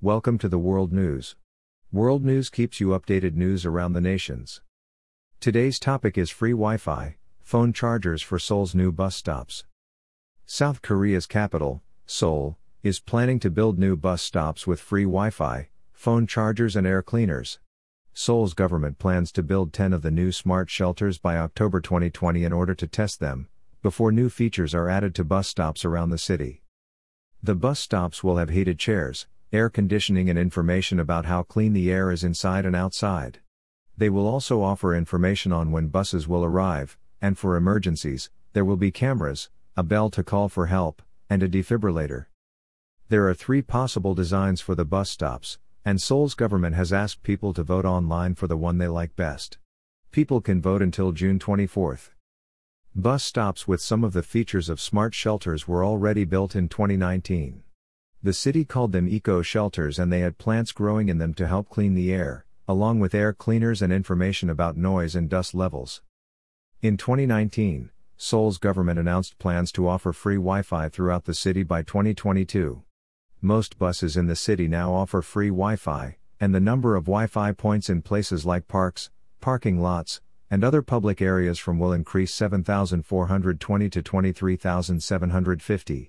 Welcome to the World News. World News keeps you updated news around the nations. Today's topic is free Wi Fi, phone chargers for Seoul's new bus stops. South Korea's capital, Seoul, is planning to build new bus stops with free Wi Fi, phone chargers, and air cleaners. Seoul's government plans to build 10 of the new smart shelters by October 2020 in order to test them, before new features are added to bus stops around the city. The bus stops will have heated chairs, air conditioning, and information about how clean the air is inside and outside. They will also offer information on when buses will arrive, and for emergencies, there will be cameras, a bell to call for help, and a defibrillator. There are three possible designs for the bus stops, and Seoul's government has asked people to vote online for the one they like best. People can vote until June 24. Bus stops with some of the features of smart shelters were already built in 2019. The city called them eco shelters and they had plants growing in them to help clean the air, along with air cleaners and information about noise and dust levels. In 2019, Seoul's government announced plans to offer free Wi Fi throughout the city by 2022. Most buses in the city now offer free Wi Fi, and the number of Wi Fi points in places like parks, parking lots, and other public areas from will increase 7,420 to 23,750.